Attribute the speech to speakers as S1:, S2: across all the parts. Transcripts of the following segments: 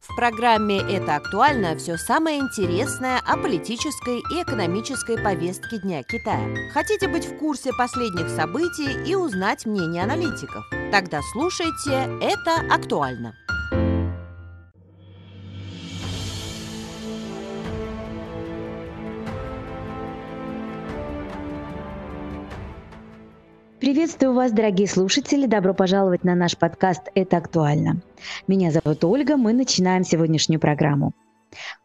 S1: В программе «Это актуально» все самое интересное о политической и экономической повестке Дня Китая. Хотите быть в курсе последних событий и узнать мнение аналитиков? Тогда слушайте «Это актуально».
S2: Приветствую вас, дорогие слушатели. Добро пожаловать на наш подкаст «Это актуально». Меня зовут Ольга. Мы начинаем сегодняшнюю программу.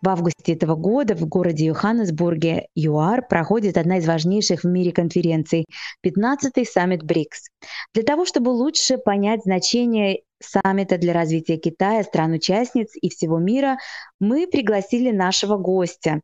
S2: В августе этого года в городе Йоханнесбурге, ЮАР, проходит одна из важнейших в мире конференций – 15-й саммит БРИКС. Для того, чтобы лучше понять значение саммита для развития Китая, стран-участниц и всего мира, мы пригласили нашего гостя.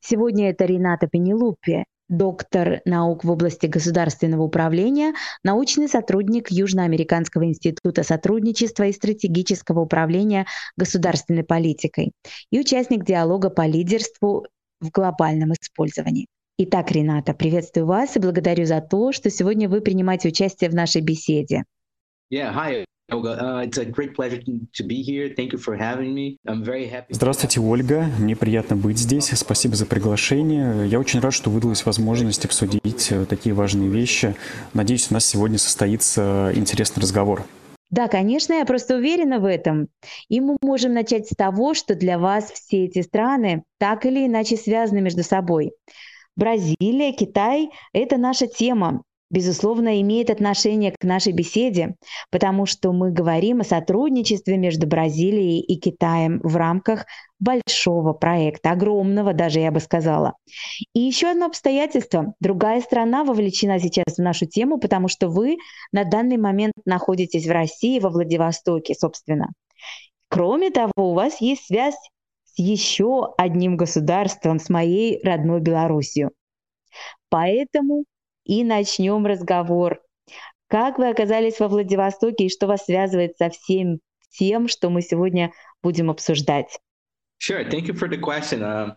S2: Сегодня это Рената Пенелупи, доктор наук в области государственного управления, научный сотрудник Южноамериканского института сотрудничества и стратегического управления государственной политикой и участник диалога по лидерству в глобальном использовании. Итак, Рената, приветствую вас и благодарю за то, что сегодня вы принимаете участие в нашей беседе.
S3: Yeah, hi.
S4: Здравствуйте, Ольга. Мне приятно быть здесь. Спасибо за приглашение. Я очень рад, что выдалась возможность обсудить э, такие важные вещи. Надеюсь, у нас сегодня состоится интересный разговор.
S2: Да, конечно, я просто уверена в этом. И мы можем начать с того, что для вас все эти страны так или иначе связаны между собой. Бразилия, Китай – это наша тема безусловно, имеет отношение к нашей беседе, потому что мы говорим о сотрудничестве между Бразилией и Китаем в рамках большого проекта, огромного даже, я бы сказала. И еще одно обстоятельство. Другая страна вовлечена сейчас в нашу тему, потому что вы на данный момент находитесь в России, во Владивостоке, собственно. Кроме того, у вас есть связь с еще одним государством, с моей родной Белоруссией. Поэтому и начнем разговор. Как вы оказались во Владивостоке и что вас связывает со всем тем, что мы сегодня будем обсуждать?
S4: Um,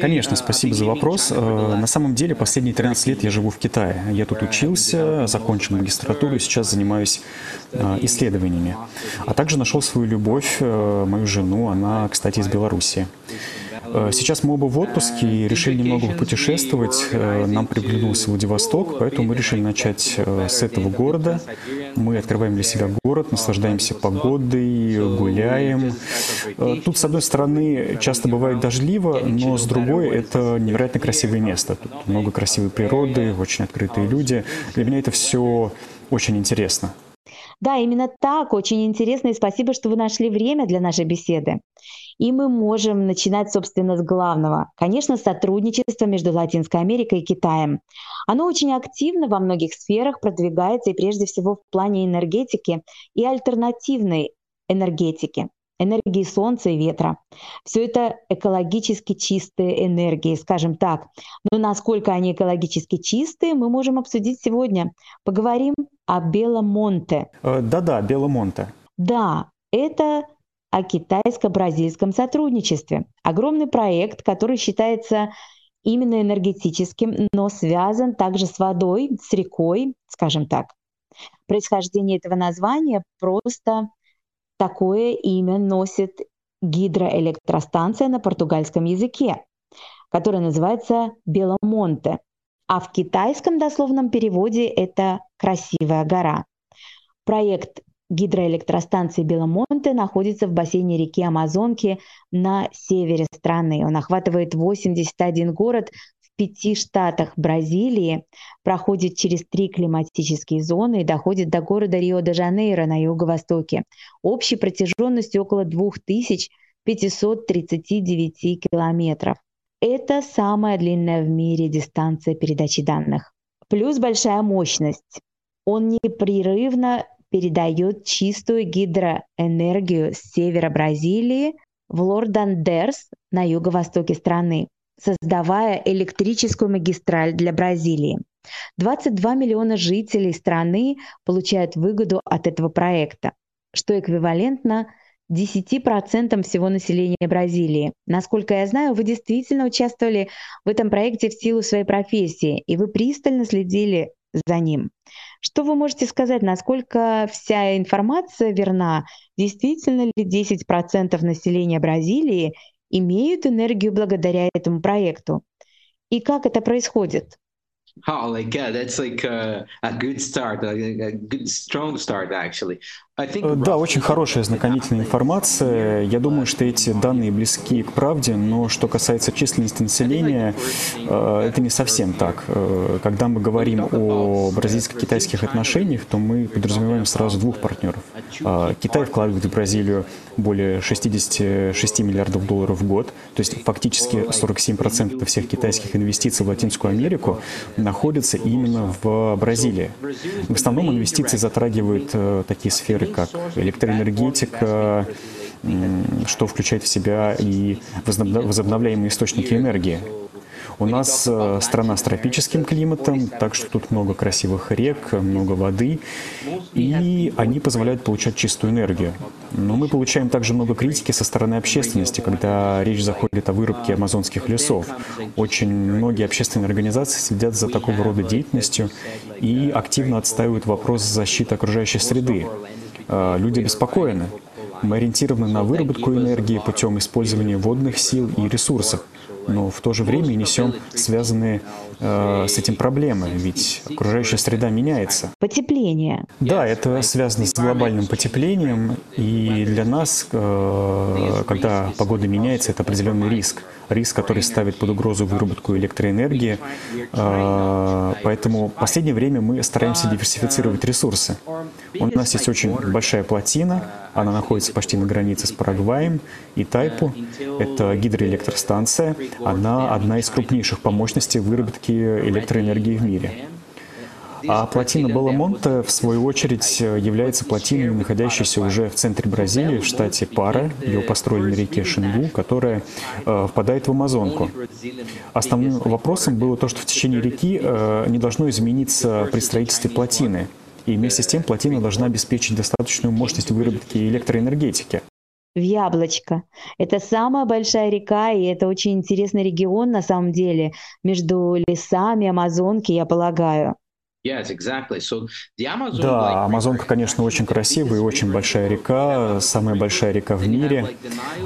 S4: Конечно, uh, спасибо за вопрос. Э, на самом деле, последние 13 лет я живу в Китае. Я тут учился, закончил магистратуру и сейчас занимаюсь исследованиями. А также нашел свою любовь, мою жену, она, кстати, из Беларуси. Э, сейчас мы оба в отпуске и решили немного путешествовать. Э, нам приглянулся Владивосток, поэтому мы решили начать э, с этого города. Мы открываем для себя город, наслаждаемся погодой, гуляем. Тут, с одной стороны, часто бывает дождливо, но с другой, это невероятно красивое место. Тут много красивой природы, очень открытые люди. Для меня это все очень интересно.
S2: Да, именно так, очень интересно, и спасибо, что вы нашли время для нашей беседы. И мы можем начинать, собственно, с главного. Конечно, сотрудничество между Латинской Америкой и Китаем. Оно очень активно во многих сферах продвигается, и прежде всего в плане энергетики и альтернативной энергетики энергии солнца и ветра. Все это экологически чистые энергии, скажем так. Но насколько они экологически чистые, мы можем обсудить сегодня. Поговорим о Беломонте.
S4: Э, да-да, Беломонте.
S2: Да, это о китайско-бразильском сотрудничестве. Огромный проект, который считается именно энергетическим, но связан также с водой, с рекой, скажем так. Происхождение этого названия просто такое имя носит гидроэлектростанция на португальском языке, которая называется Беломонте, а в китайском дословном переводе это «красивая гора». Проект гидроэлектростанции Беломонте находится в бассейне реки Амазонки на севере страны. Он охватывает 81 город в пяти штатах Бразилии, проходит через три климатические зоны и доходит до города Рио-де-Жанейро на юго-востоке. Общей протяженностью около 2539 километров. Это самая длинная в мире дистанция передачи данных. Плюс большая мощность. Он непрерывно передает чистую гидроэнергию с севера Бразилии в Лордандерс на юго-востоке страны, создавая электрическую магистраль для Бразилии. 22 миллиона жителей страны получают выгоду от этого проекта, что эквивалентно 10% всего населения Бразилии. Насколько я знаю, вы действительно участвовали в этом проекте в силу своей профессии, и вы пристально следили за ним. Что вы можете сказать, насколько вся информация верна? Действительно ли 10% населения Бразилии имеют энергию благодаря этому проекту? И как это происходит?
S3: Oh, like yeah, that's like a, a good start, a, a good strong start actually.
S4: Э, да, очень хорошая знакомительная информация. Я думаю, что эти данные близки к правде, но что касается численности населения, э, это не совсем так. Э, когда мы говорим о бразильско-китайских отношениях, то мы подразумеваем сразу двух партнеров. Китай вкладывает в Бразилию более 66 миллиардов долларов в год, то есть фактически 47% всех китайских инвестиций в Латинскую Америку находятся именно в Бразилии. В основном инвестиции затрагивают такие сферы, как электроэнергетика, что включает в себя и возобновляемые источники энергии. У нас э, страна с тропическим климатом, так что тут много красивых рек, много воды, и они позволяют получать чистую энергию. Но мы получаем также много критики со стороны общественности, когда речь заходит о вырубке амазонских лесов. Очень многие общественные организации следят за такого рода деятельностью и активно отстаивают вопрос защиты окружающей среды. А, люди обеспокоены. Мы ориентированы на выработку энергии путем использования водных сил и ресурсов, но в то же время несем связанные э, с этим проблемы, ведь окружающая среда меняется.
S2: Потепление.
S4: Да, это связано с глобальным потеплением, и для нас, э, когда погода меняется, это определенный риск. Риск, который ставит под угрозу выработку электроэнергии. Э, поэтому в последнее время мы стараемся диверсифицировать ресурсы. У нас есть очень большая плотина, она находится почти на границе с Парагваем и Тайпу. Это гидроэлектростанция. Она одна из крупнейших по мощности выработки электроэнергии в мире. А плотина Баламонта, в свою очередь, является плотиной, находящейся уже в центре Бразилии, в штате Пара. Ее построили на реке Шингу, которая э, впадает в Амазонку. Основным вопросом было то, что в течение реки э, не должно измениться при строительстве плотины. И вместе с тем плотина должна обеспечить достаточную мощность выработки электроэнергетики
S2: в Яблочко. Это самая большая река, и это очень интересный регион на самом деле, между лесами Амазонки, я полагаю.
S4: Да, Амазонка, конечно, очень красивая и очень большая река, самая большая река в мире.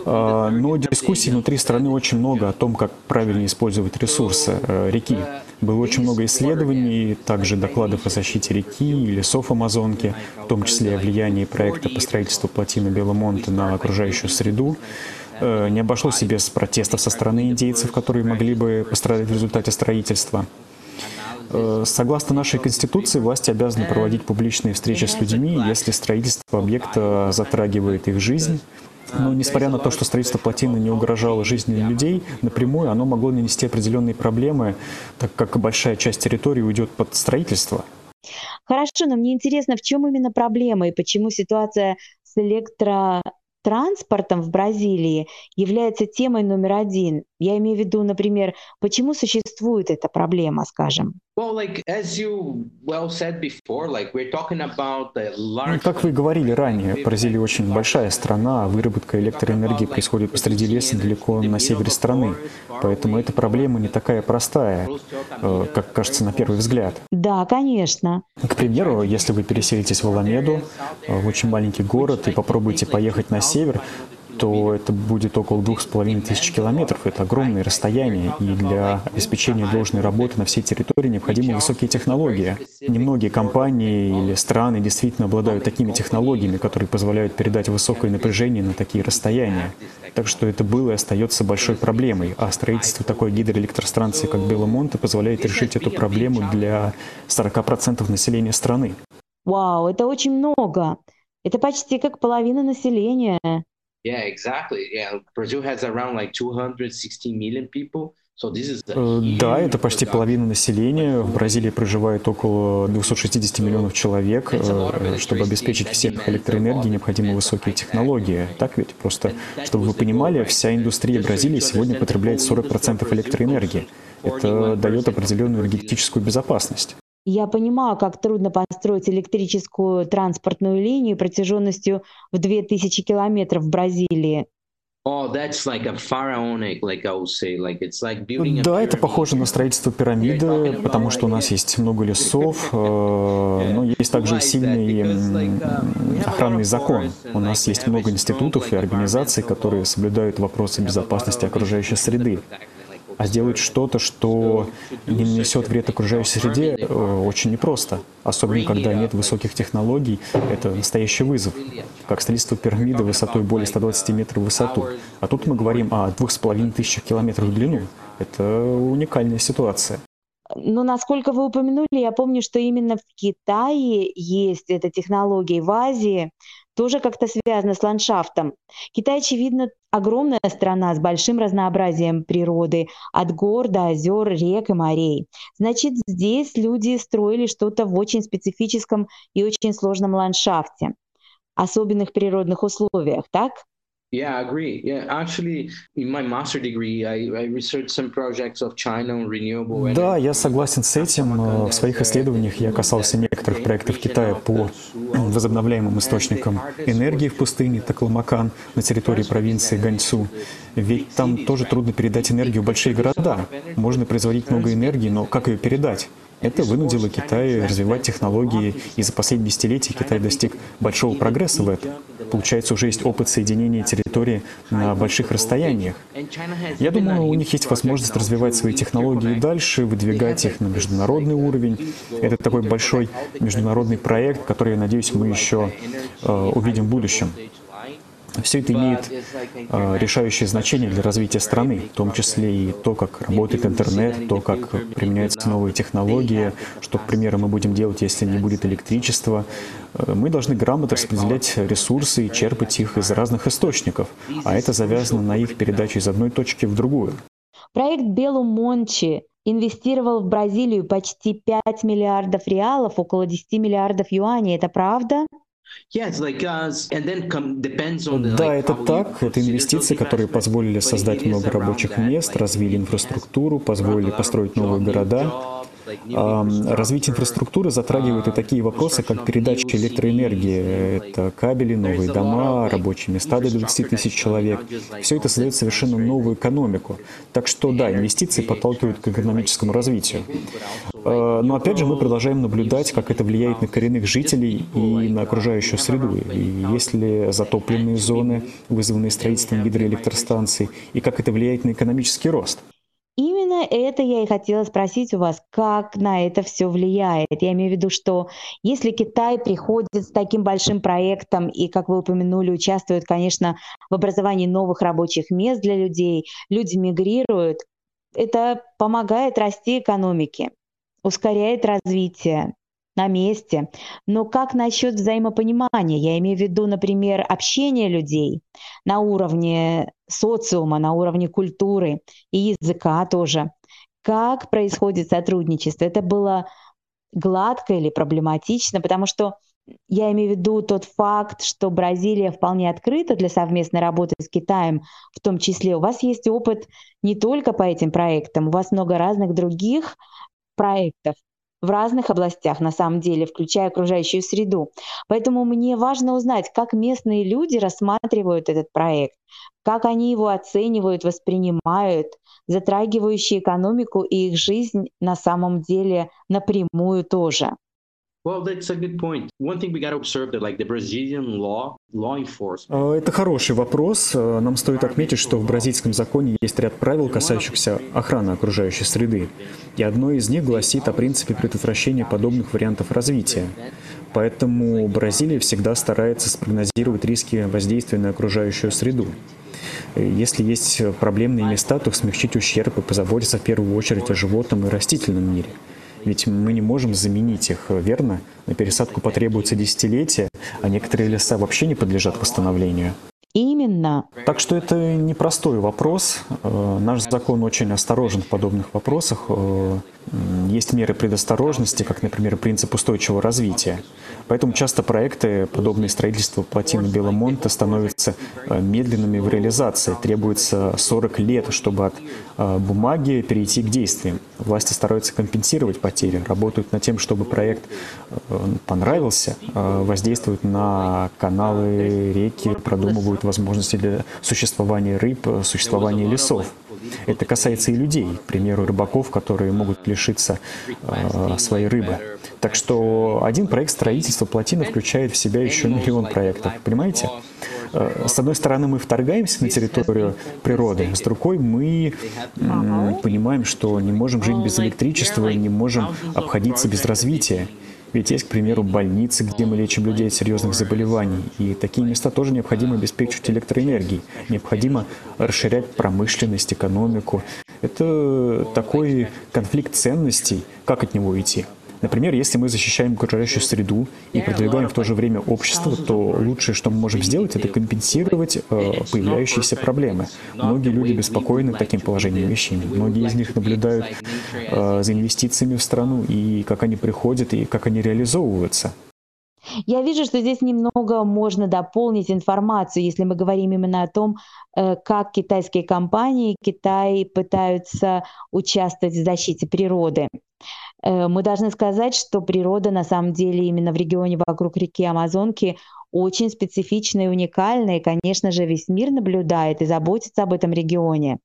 S4: А, но дискуссий внутри страны очень много о том, как правильно использовать ресурсы э, реки. Было очень много исследований, также докладов о защите реки и лесов Амазонки, в том числе о влиянии проекта по строительству плотины Беломонте на окружающую среду. Э, не обошлось без протестов со стороны индейцев, которые могли бы пострадать в результате строительства. Э, согласно нашей Конституции, власти обязаны проводить публичные встречи с людьми, если строительство объекта затрагивает их жизнь. Но несмотря на то, что строительство плотины не угрожало жизни людей, напрямую оно могло нанести определенные проблемы, так как большая часть территории уйдет под строительство.
S2: Хорошо, но мне интересно, в чем именно проблема и почему ситуация с электро транспортом в Бразилии является темой номер один. Я имею в виду, например, почему существует эта проблема, скажем.
S4: Ну, как вы говорили ранее, Бразилия очень большая страна, а выработка электроэнергии происходит посреди леса далеко на севере страны. Поэтому эта проблема не такая простая, э, как кажется на первый взгляд.
S2: Да, конечно.
S4: К примеру, если вы переселитесь в Аламеду, э, в очень маленький город, и попробуете поехать на север, то это будет около двух с половиной тысяч километров. Это огромное расстояние, и для обеспечения должной работы на всей территории необходимы высокие технологии. Немногие компании или страны действительно обладают такими технологиями, которые позволяют передать высокое напряжение на такие расстояния. Так что это было и остается большой проблемой, а строительство такой гидроэлектростанции, как Беломонте, позволяет решить эту проблему для 40% населения страны.
S2: Вау, это очень много. Это почти как половина населения.
S3: Yeah, exactly. Yeah, Brazil has around like 260 million people.
S4: Э, да, это почти половина населения. В Бразилии проживает около 260 миллионов человек. Э, чтобы обеспечить всех электроэнергией, необходимы высокие технологии. Так ведь? Просто, чтобы вы понимали, вся индустрия Бразилии сегодня потребляет 40% электроэнергии. Это дает определенную энергетическую безопасность.
S2: Я понимаю, как трудно построить электрическую транспортную линию протяженностью в 2000 километров в Бразилии.
S4: Да, это похоже на строительство пирамиды, потому что у нас есть много лесов, э, но есть также и сильный uh, охранный закон. У нас есть много институтов и организаций, которые соблюдают вопросы безопасности окружающей среды. А сделать что-то, что не нанесет вред окружающей среде, э, очень непросто. Особенно, когда нет высоких технологий, это настоящий вызов. Как строительство пирамиды высотой более 120 метров в высоту. А тут мы говорим о двух с половиной тысячах километров в длину. Это уникальная ситуация.
S2: Но насколько вы упомянули, я помню, что именно в Китае есть эта технология, в Азии тоже как-то связано с ландшафтом. Китай, очевидно, огромная страна с большим разнообразием природы, от гор до озер, рек и морей. Значит, здесь люди строили что-то в очень специфическом и очень сложном ландшафте, особенных природных условиях, так?
S3: Yeah, I agree. Yeah, actually, in my master degree, I, I researched some projects of China on renewable energy.
S4: Да, я согласен с этим. В своих исследованиях я касался некоторых проектов Китая по возобновляемым источникам энергии в пустыне Такламакан на территории провинции Ганьцу. Ведь там тоже трудно передать энергию в большие города. Можно производить много энергии, но как ее передать? Это вынудило Китай развивать технологии, и за последние десятилетия Китай достиг большого прогресса в этом. Получается, уже есть опыт соединения территории на больших расстояниях. Я думаю, у них есть возможность развивать свои технологии дальше, выдвигать их на международный уровень. Это такой большой международный проект, который, я надеюсь, мы еще э, увидим в будущем. Все это имеет э, решающее значение для развития страны, в том числе и то, как работает интернет, то, как применяются новые технологии, что, к примеру, мы будем делать, если не будет электричества. Э, мы должны грамотно распределять ресурсы и черпать их из разных источников, а это завязано на их передаче из одной точки в другую.
S2: Проект Белу Мончи инвестировал в Бразилию почти 5 миллиардов реалов, около 10 миллиардов юаней. Это правда?
S4: Да, это так. Это инвестиции, которые позволили создать много рабочих мест, развили инфраструктуру, позволили построить новые города. Развитие инфраструктуры затрагивает и такие вопросы, как передача электроэнергии. Это кабели, новые дома, рабочие места до 20 тысяч человек. Все это создает совершенно новую экономику. Так что да, инвестиции подталкивают к экономическому развитию. А, но опять же мы продолжаем наблюдать, как это влияет на коренных жителей и на окружающую среду. И если затопленные зоны, вызванные строительством гидроэлектростанций, и как это влияет на экономический рост.
S2: Именно это я и хотела спросить у вас, как на это все влияет. Я имею в виду, что если Китай приходит с таким большим проектом и, как вы упомянули, участвует, конечно, в образовании новых рабочих мест для людей, люди мигрируют, это помогает расти экономике, ускоряет развитие на месте. Но как насчет взаимопонимания? Я имею в виду, например, общение людей на уровне социума, на уровне культуры и языка тоже. Как происходит сотрудничество? Это было гладко или проблематично? Потому что я имею в виду тот факт, что Бразилия вполне открыта для совместной работы с Китаем, в том числе. У вас есть опыт не только по этим проектам, у вас много разных других проектов в разных областях, на самом деле, включая окружающую среду. Поэтому мне важно узнать, как местные люди рассматривают этот проект, как они его оценивают, воспринимают, затрагивающие экономику и их жизнь на самом деле напрямую тоже.
S4: Это хороший вопрос. А, нам стоит отметить, что в бразильском законе есть ряд правил, касающихся охраны окружающей среды. И одно из них гласит о принципе предотвращения подобных вариантов развития. Поэтому Бразилия всегда старается спрогнозировать риски воздействия на окружающую среду. Если есть проблемные места, то смягчить ущерб и позаботиться в первую очередь о животном и растительном мире – ведь мы не можем заменить их, верно? На пересадку потребуется десятилетия, а некоторые леса вообще не подлежат восстановлению.
S2: Именно.
S4: Так что это непростой вопрос. Э, наш закон очень осторожен в подобных вопросах. Есть меры предосторожности, как, например, принцип устойчивого развития. Поэтому часто проекты, подобные строительству плотины Беломонта, становятся э, медленными в реализации. Требуется 40 лет, чтобы от э, бумаги перейти к действиям. Власти стараются компенсировать потери, работают над тем, чтобы проект э, понравился, воздействуют на каналы, реки, продумывают возможности для существования рыб, существования лесов. Это касается и людей, к примеру, рыбаков, которые могут лишиться э, своей рыбы. Так что один проект строительства плотины включает в себя еще миллион проектов. Понимаете? Э, с одной стороны, мы вторгаемся на территорию природы, с другой мы понимаем, что не можем жить без электричества, не можем обходиться без развития. Ведь есть, к примеру, больницы, где мы лечим людей от серьезных заболеваний, и такие места тоже необходимо обеспечивать электроэнергией. Необходимо расширять промышленность, экономику. Это такой конфликт ценностей. Как от него идти? Например, если мы защищаем окружающую среду и продвигаем в то же время общество, то лучшее, что мы можем сделать, это компенсировать э, появляющиеся проблемы. Многие люди беспокоены таким положением вещей. Многие из них наблюдают э, за инвестициями в страну и как они приходят и как они реализовываются.
S2: Я вижу, что здесь немного можно дополнить информацию, если мы говорим именно о том, э, как китайские компании, Китай пытаются участвовать в защите природы. Э, мы должны сказать, что природа на самом деле именно в регионе вокруг реки Амазонки очень специфичная и уникальная, и, конечно же, весь мир наблюдает и заботится об этом регионе,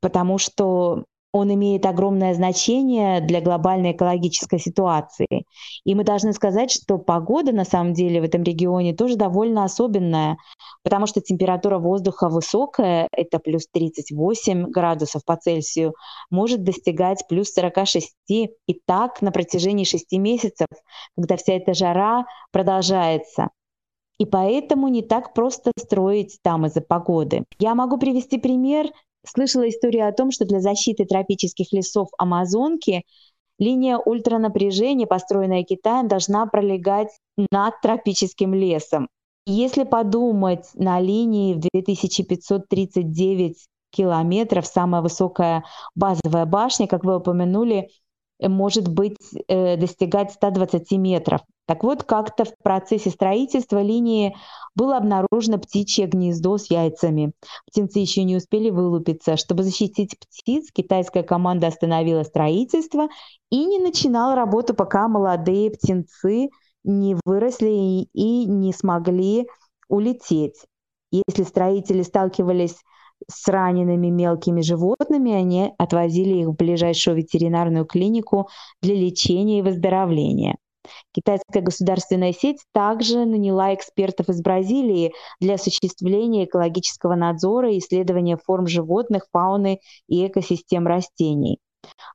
S2: потому что он имеет огромное значение для глобальной экологической ситуации. И мы должны сказать, что погода на самом деле в этом регионе тоже довольно особенная, потому что температура воздуха высокая, это плюс 38 градусов по Цельсию, может достигать плюс 46. И так на протяжении 6 месяцев, когда вся эта жара продолжается. И поэтому не так просто строить там из-за погоды. Я могу привести пример слышала историю о том, что для защиты тропических лесов Амазонки линия ультранапряжения, построенная Китаем, должна пролегать над тропическим лесом. Если подумать на линии в 2539 километров, самая высокая базовая башня, как вы упомянули, может быть э, достигать 120 метров. Так вот, как-то в процессе строительства линии было обнаружено птичье гнездо с яйцами. Птенцы еще не успели вылупиться. Чтобы защитить птиц, китайская команда остановила строительство и не начинала работу, пока молодые птенцы не выросли и не смогли улететь. Если строители сталкивались ранеными мелкими животными, они отвозили их в ближайшую ветеринарную клинику для лечения и выздоровления. Китайская государственная сеть также наняла экспертов из Бразилии для осуществления экологического надзора и исследования форм животных, фауны и экосистем растений.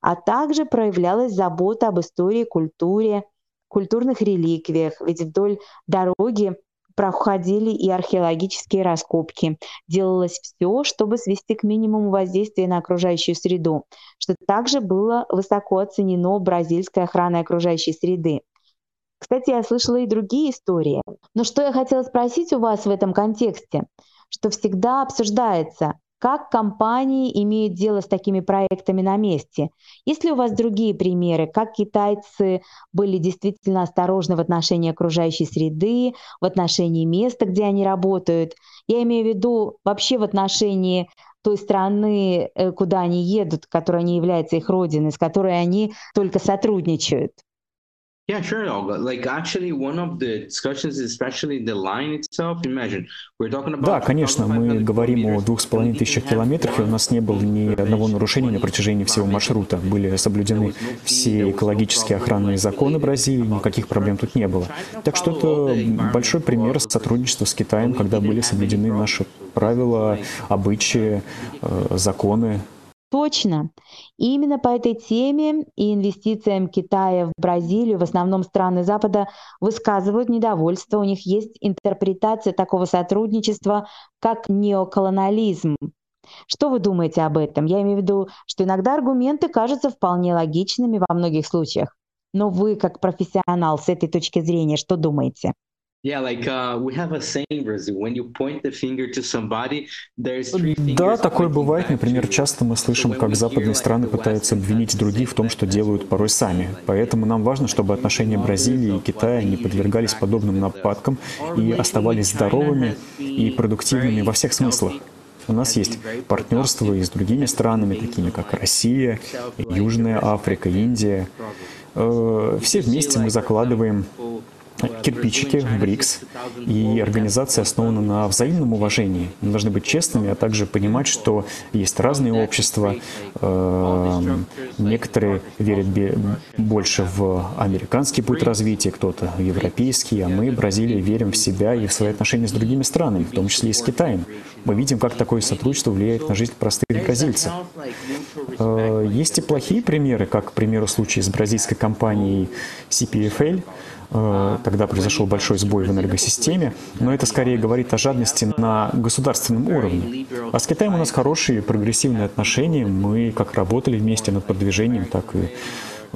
S2: А также проявлялась забота об истории, культуре, культурных реликвиях, ведь вдоль дороги проходили и археологические раскопки. Делалось все, чтобы свести к минимуму воздействие на окружающую среду, что также было высоко оценено бразильской охраной окружающей среды. Кстати, я слышала и другие истории. Но что я хотела спросить у вас в этом контексте, что всегда обсуждается, как компании имеют дело с такими проектами на месте? Есть ли у вас другие примеры, как китайцы были действительно осторожны в отношении окружающей среды, в отношении места, где они работают? Я имею в виду вообще в отношении той страны, э, куда они едут, которая не является их родиной, с которой они только сотрудничают.
S3: Yeah, sure, Olga. Like actually, one of the discussions, especially the line itself. Imagine we're talking about.
S4: Да, конечно, мы говорим о двух с половиной тысячах километрах, и у нас не было ни одного нарушения на протяжении всего маршрута. Были соблюдены все экологические охранные законы Бразилии, никаких проблем тут не было. Так что это большой пример сотрудничества с Китаем, когда были соблюдены наши правила, обычаи, э, законы.
S2: Точно. И именно по этой теме и инвестициям Китая в Бразилию, в основном страны Запада, высказывают недовольство. У них есть интерпретация такого сотрудничества, как неоколонализм. Что вы думаете об этом? Я имею в виду, что иногда аргументы кажутся вполне логичными во многих случаях. Но вы, как профессионал с этой точки зрения, что думаете?
S3: Да,
S4: такое бывает. Например, часто мы слышим, как западные страны пытаются обвинить других в том, что делают порой сами. Поэтому нам важно, чтобы отношения Бразилии и Китая не подвергались подобным нападкам и оставались здоровыми и продуктивными во всех смыслах. У нас есть партнерство и с другими странами, такими как Россия, Южная Африка, Индия. Э, все вместе мы закладываем кирпичики БРИКС, и организация основана на взаимном уважении. Мы должны быть честными, а также понимать, что есть разные общества. Эм, некоторые верят больше в американский путь развития, кто-то в европейский, а мы, Бразилия, верим в себя и в свои отношения с другими странами, в том числе и с Китаем. Мы видим, как такое сотрудничество влияет на жизнь простых бразильцев. Э, есть и плохие примеры, как, к примеру, случай с бразильской компанией CPFL, тогда произошел большой сбой в энергосистеме, но это скорее говорит о жадности на государственном уровне. А с Китаем у нас хорошие прогрессивные отношения, мы как работали вместе над продвижением, так и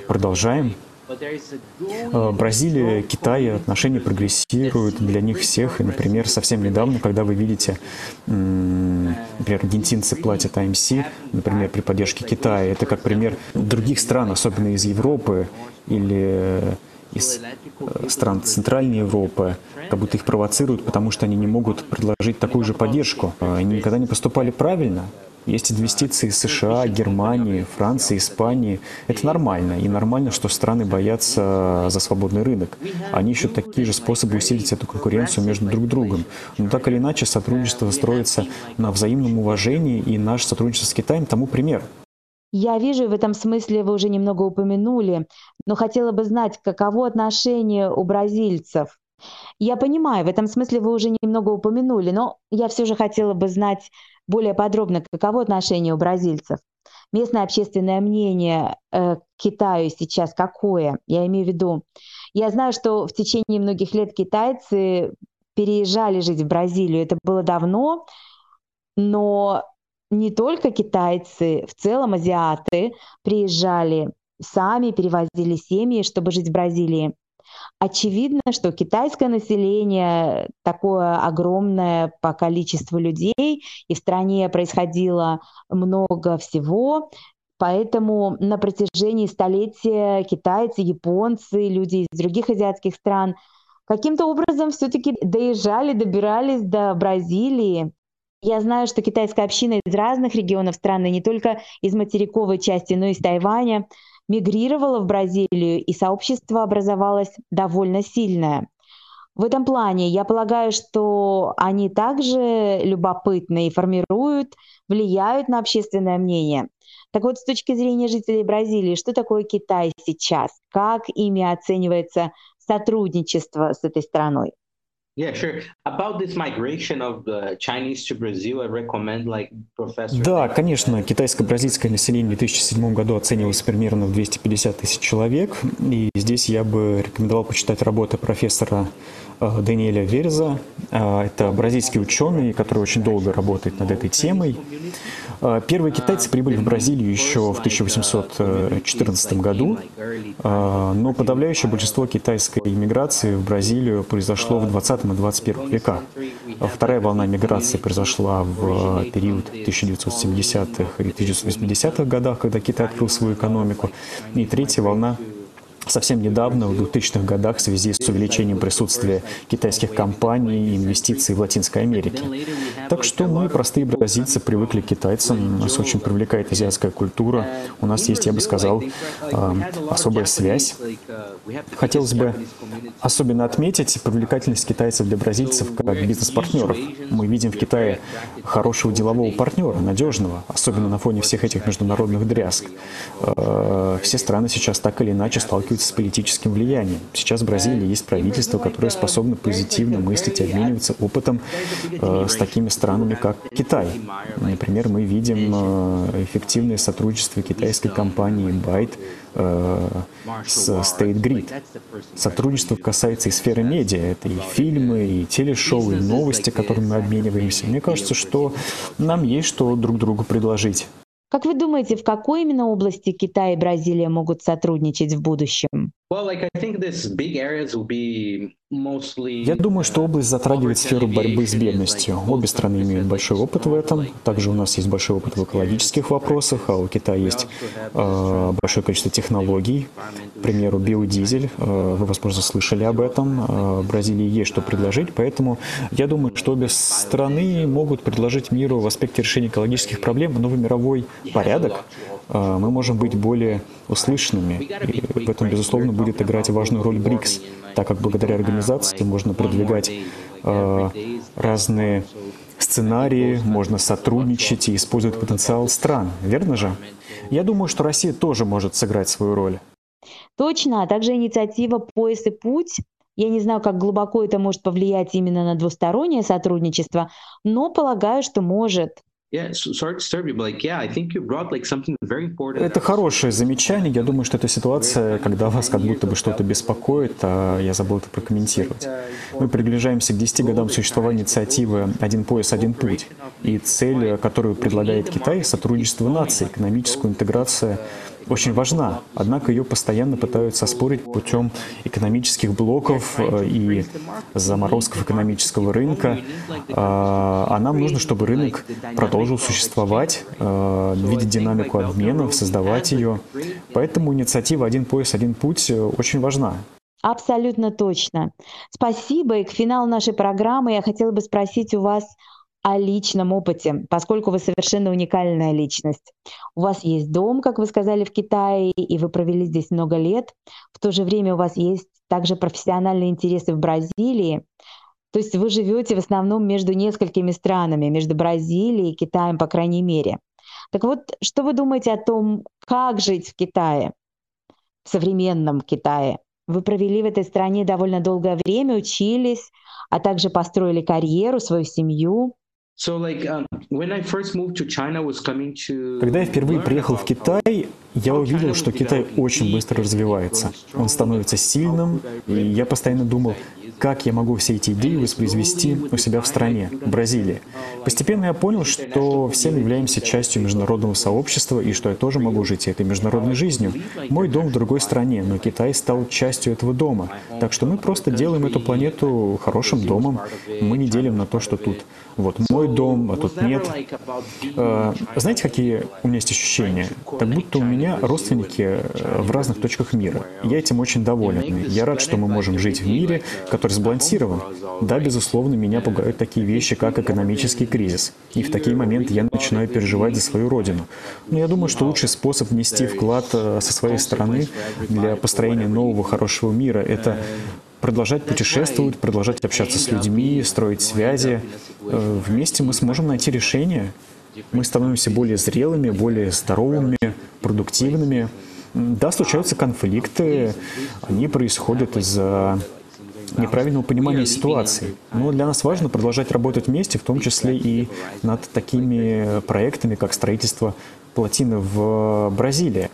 S4: продолжаем. Э, Бразилия, Китай, отношения прогрессируют для них всех. И, например, совсем недавно, когда вы видите, например, аргентинцы платят АМС, например, при поддержке Китая, это как пример других стран, особенно из Европы или из э, стран Центральной Европы, как будто их провоцируют, потому что они не могут предложить такую же поддержку. А они никогда не поступали правильно. Есть инвестиции США, Германии, Франции, Испании. Это нормально. И нормально, что страны боятся за свободный рынок. Они ищут такие же способы усилить эту конкуренцию между друг другом. Но так или иначе, сотрудничество строится на взаимном уважении, и наше сотрудничество с Китаем тому пример.
S2: Я вижу, в этом смысле вы уже немного упомянули, но хотела бы знать, каково отношение у бразильцев. Я понимаю, в этом смысле вы уже немного упомянули, но я все же хотела бы знать более подробно, каково отношение у бразильцев. Местное общественное мнение э, к Китаю сейчас какое? Я имею в виду, я знаю, что в течение многих лет китайцы переезжали жить в Бразилию. Это было давно, но не только китайцы, в целом азиаты приезжали сами, перевозили семьи, чтобы жить в Бразилии. Очевидно, что китайское население такое огромное по количеству людей, и в стране происходило много всего, поэтому на протяжении столетия китайцы, японцы, люди из других азиатских стран каким-то образом все-таки доезжали, добирались до Бразилии. Я знаю, что китайская община из разных регионов страны, не только из материковой части, но и из Тайваня, мигрировала в Бразилию, и сообщество образовалось довольно сильное. В этом плане я полагаю, что они также любопытны и формируют, влияют на общественное мнение. Так вот, с точки зрения жителей Бразилии, что такое Китай сейчас? Как ими оценивается сотрудничество с этой страной?
S4: Yeah, sure. About this migration of the Chinese to Brazil, I recommend like professor. Да, конечно, китайско-бразильское население в 2007 году оценивалось примерно в 250 тысяч человек, и здесь я бы рекомендовал почитать работы профессора э, Даниэля Верза. Э, это бразильский ученый, который очень долго работает над этой темой. Э, первые китайцы прибыли в Бразилию еще в 1814 году, э, но подавляющее большинство китайской иммиграции в Бразилию произошло в 20 и 21 веках. Вторая волна миграции произошла в период 1970-х и 1980-х годах, когда Китай открыл свою экономику. И третья волна совсем недавно, в 2000-х годах, в связи с увеличением присутствия китайских компаний и инвестиций в Латинской Америке. Так что мы, простые бразильцы, привыкли к китайцам, нас очень привлекает азиатская культура, у нас есть, я бы сказал, а, особая связь. Хотелось бы особенно отметить привлекательность китайцев для бразильцев как бизнес-партнеров. Мы видим в Китае хорошего делового партнера, надежного, особенно на фоне всех этих международных дрязг. А, все страны сейчас так или иначе сталкиваются сталкиваются с политическим влиянием. Сейчас в Бразилии есть правительство, которое способно позитивно мыслить и обмениваться опытом э, с такими странами, как Китай. Например, мы видим э, эффективное сотрудничество китайской компании Byte э, с State Grid. Сотрудничество касается и сферы медиа. Это и фильмы, и телешоу, и новости, которыми мы обмениваемся. Мне кажется, что нам есть что друг другу предложить.
S2: Как вы думаете, в какой именно области Китай и Бразилия могут сотрудничать в будущем?
S4: Я думаю, что область затрагивает сферу борьбы с бедностью. Обе страны имеют большой опыт в этом. Также у нас есть большой опыт в экологических вопросах, а у Китая есть э, большое количество технологий. К примеру, биодизель. Э, вы, возможно, слышали об этом. Э, в Бразилии есть что предложить, поэтому я думаю, что обе страны могут предложить миру в аспекте решения экологических проблем новый мировой порядок, мы можем быть более услышанными. И в этом, безусловно, будет играть важную роль БРИКС, так как благодаря организации можно продвигать э, разные сценарии, можно сотрудничать и использовать потенциал стран. Верно же? Я думаю, что Россия тоже может сыграть свою роль.
S2: Точно, а также инициатива «Пояс и путь» Я не знаю, как глубоко это может повлиять именно на двустороннее сотрудничество, но полагаю, что может.
S4: Это хорошее замечание. Я думаю, что это ситуация, когда вас как будто бы что-то беспокоит, а я забыл это прокомментировать. Мы приближаемся к 10 годам существования инициативы «Один пояс, один путь». И цель, которую предлагает Китай, сотрудничество наций, экономическую интеграцию очень важна, однако ее постоянно пытаются оспорить путем экономических блоков э, и заморозков экономического рынка. А, а нам нужно, чтобы рынок продолжил существовать, э, видеть динамику обменов, создавать ее. Поэтому инициатива «Один пояс, один путь» очень важна.
S2: Абсолютно точно. Спасибо. И к финалу нашей программы я хотела бы спросить у вас о личном опыте, поскольку вы совершенно уникальная личность. У вас есть дом, как вы сказали, в Китае, и вы провели здесь много лет. В то же время у вас есть также профессиональные интересы в Бразилии. То есть вы живете в основном между несколькими странами, между Бразилией и Китаем, по крайней мере. Так вот, что вы думаете о том, как жить в Китае, в современном Китае? Вы провели в этой стране довольно долгое время, учились, а также построили карьеру, свою семью.
S4: Когда я впервые приехал в Китай, я увидел, что Китай очень быстро развивается. Он становится сильным, и я постоянно думал, как я могу все эти идеи воспроизвести у себя в стране, Бразилии. Постепенно я понял, что все мы являемся частью международного сообщества и что я тоже могу жить этой международной жизнью. Мой дом в другой стране, но Китай стал частью этого дома. Так что мы просто делаем эту планету хорошим домом. Мы не делим на то, что тут вот мой дом, а тут нет. А, знаете, какие у меня есть ощущения? Как будто у меня родственники э, в разных точках мира. Я этим очень доволен. Я рад, что мы можем жить в мире, который сбалансирован. Да, безусловно, меня пугают такие вещи, как экономический кризис. И в такие моменты я начинаю переживать за свою родину. Но я думаю, что лучший способ внести вклад э, со своей стороны для построения нового хорошего мира — это продолжать путешествовать, продолжать общаться с людьми, строить связи. Э, вместе мы сможем найти решение. Мы становимся более зрелыми, более здоровыми, продуктивными. Да, случаются конфликты, они происходят из-за неправильного понимания ситуации. Но для нас важно продолжать работать вместе, в том числе и над такими проектами, как строительство плотины в Бразилии.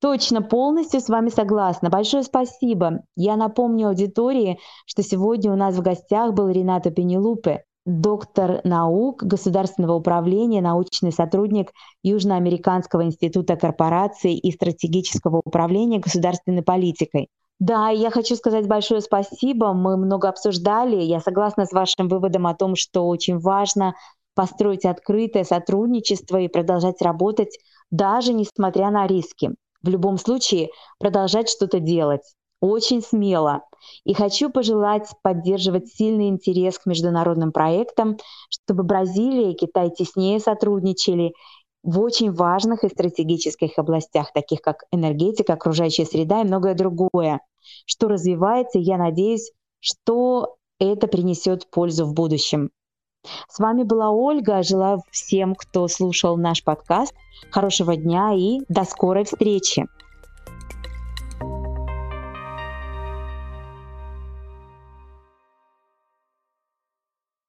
S2: Точно, полностью с вами согласна. Большое спасибо. Я напомню аудитории, что сегодня у нас в гостях был Рената Пенелупе, доктор наук, государственного управления, научный сотрудник Южноамериканского института корпораций и стратегического управления государственной политикой. Да, я хочу сказать большое спасибо. Мы много обсуждали. Я согласна с вашим выводом о том, что очень важно построить открытое сотрудничество и продолжать работать, даже несмотря на риски в любом случае продолжать что-то делать. Очень смело. И хочу пожелать поддерживать сильный интерес к международным проектам, чтобы Бразилия и Китай теснее сотрудничали в очень важных и стратегических областях, таких как энергетика, окружающая среда и многое другое, что развивается, я надеюсь, что это принесет пользу в будущем. С вами была Ольга. Желаю всем, кто слушал наш подкаст, хорошего дня и до скорой встречи.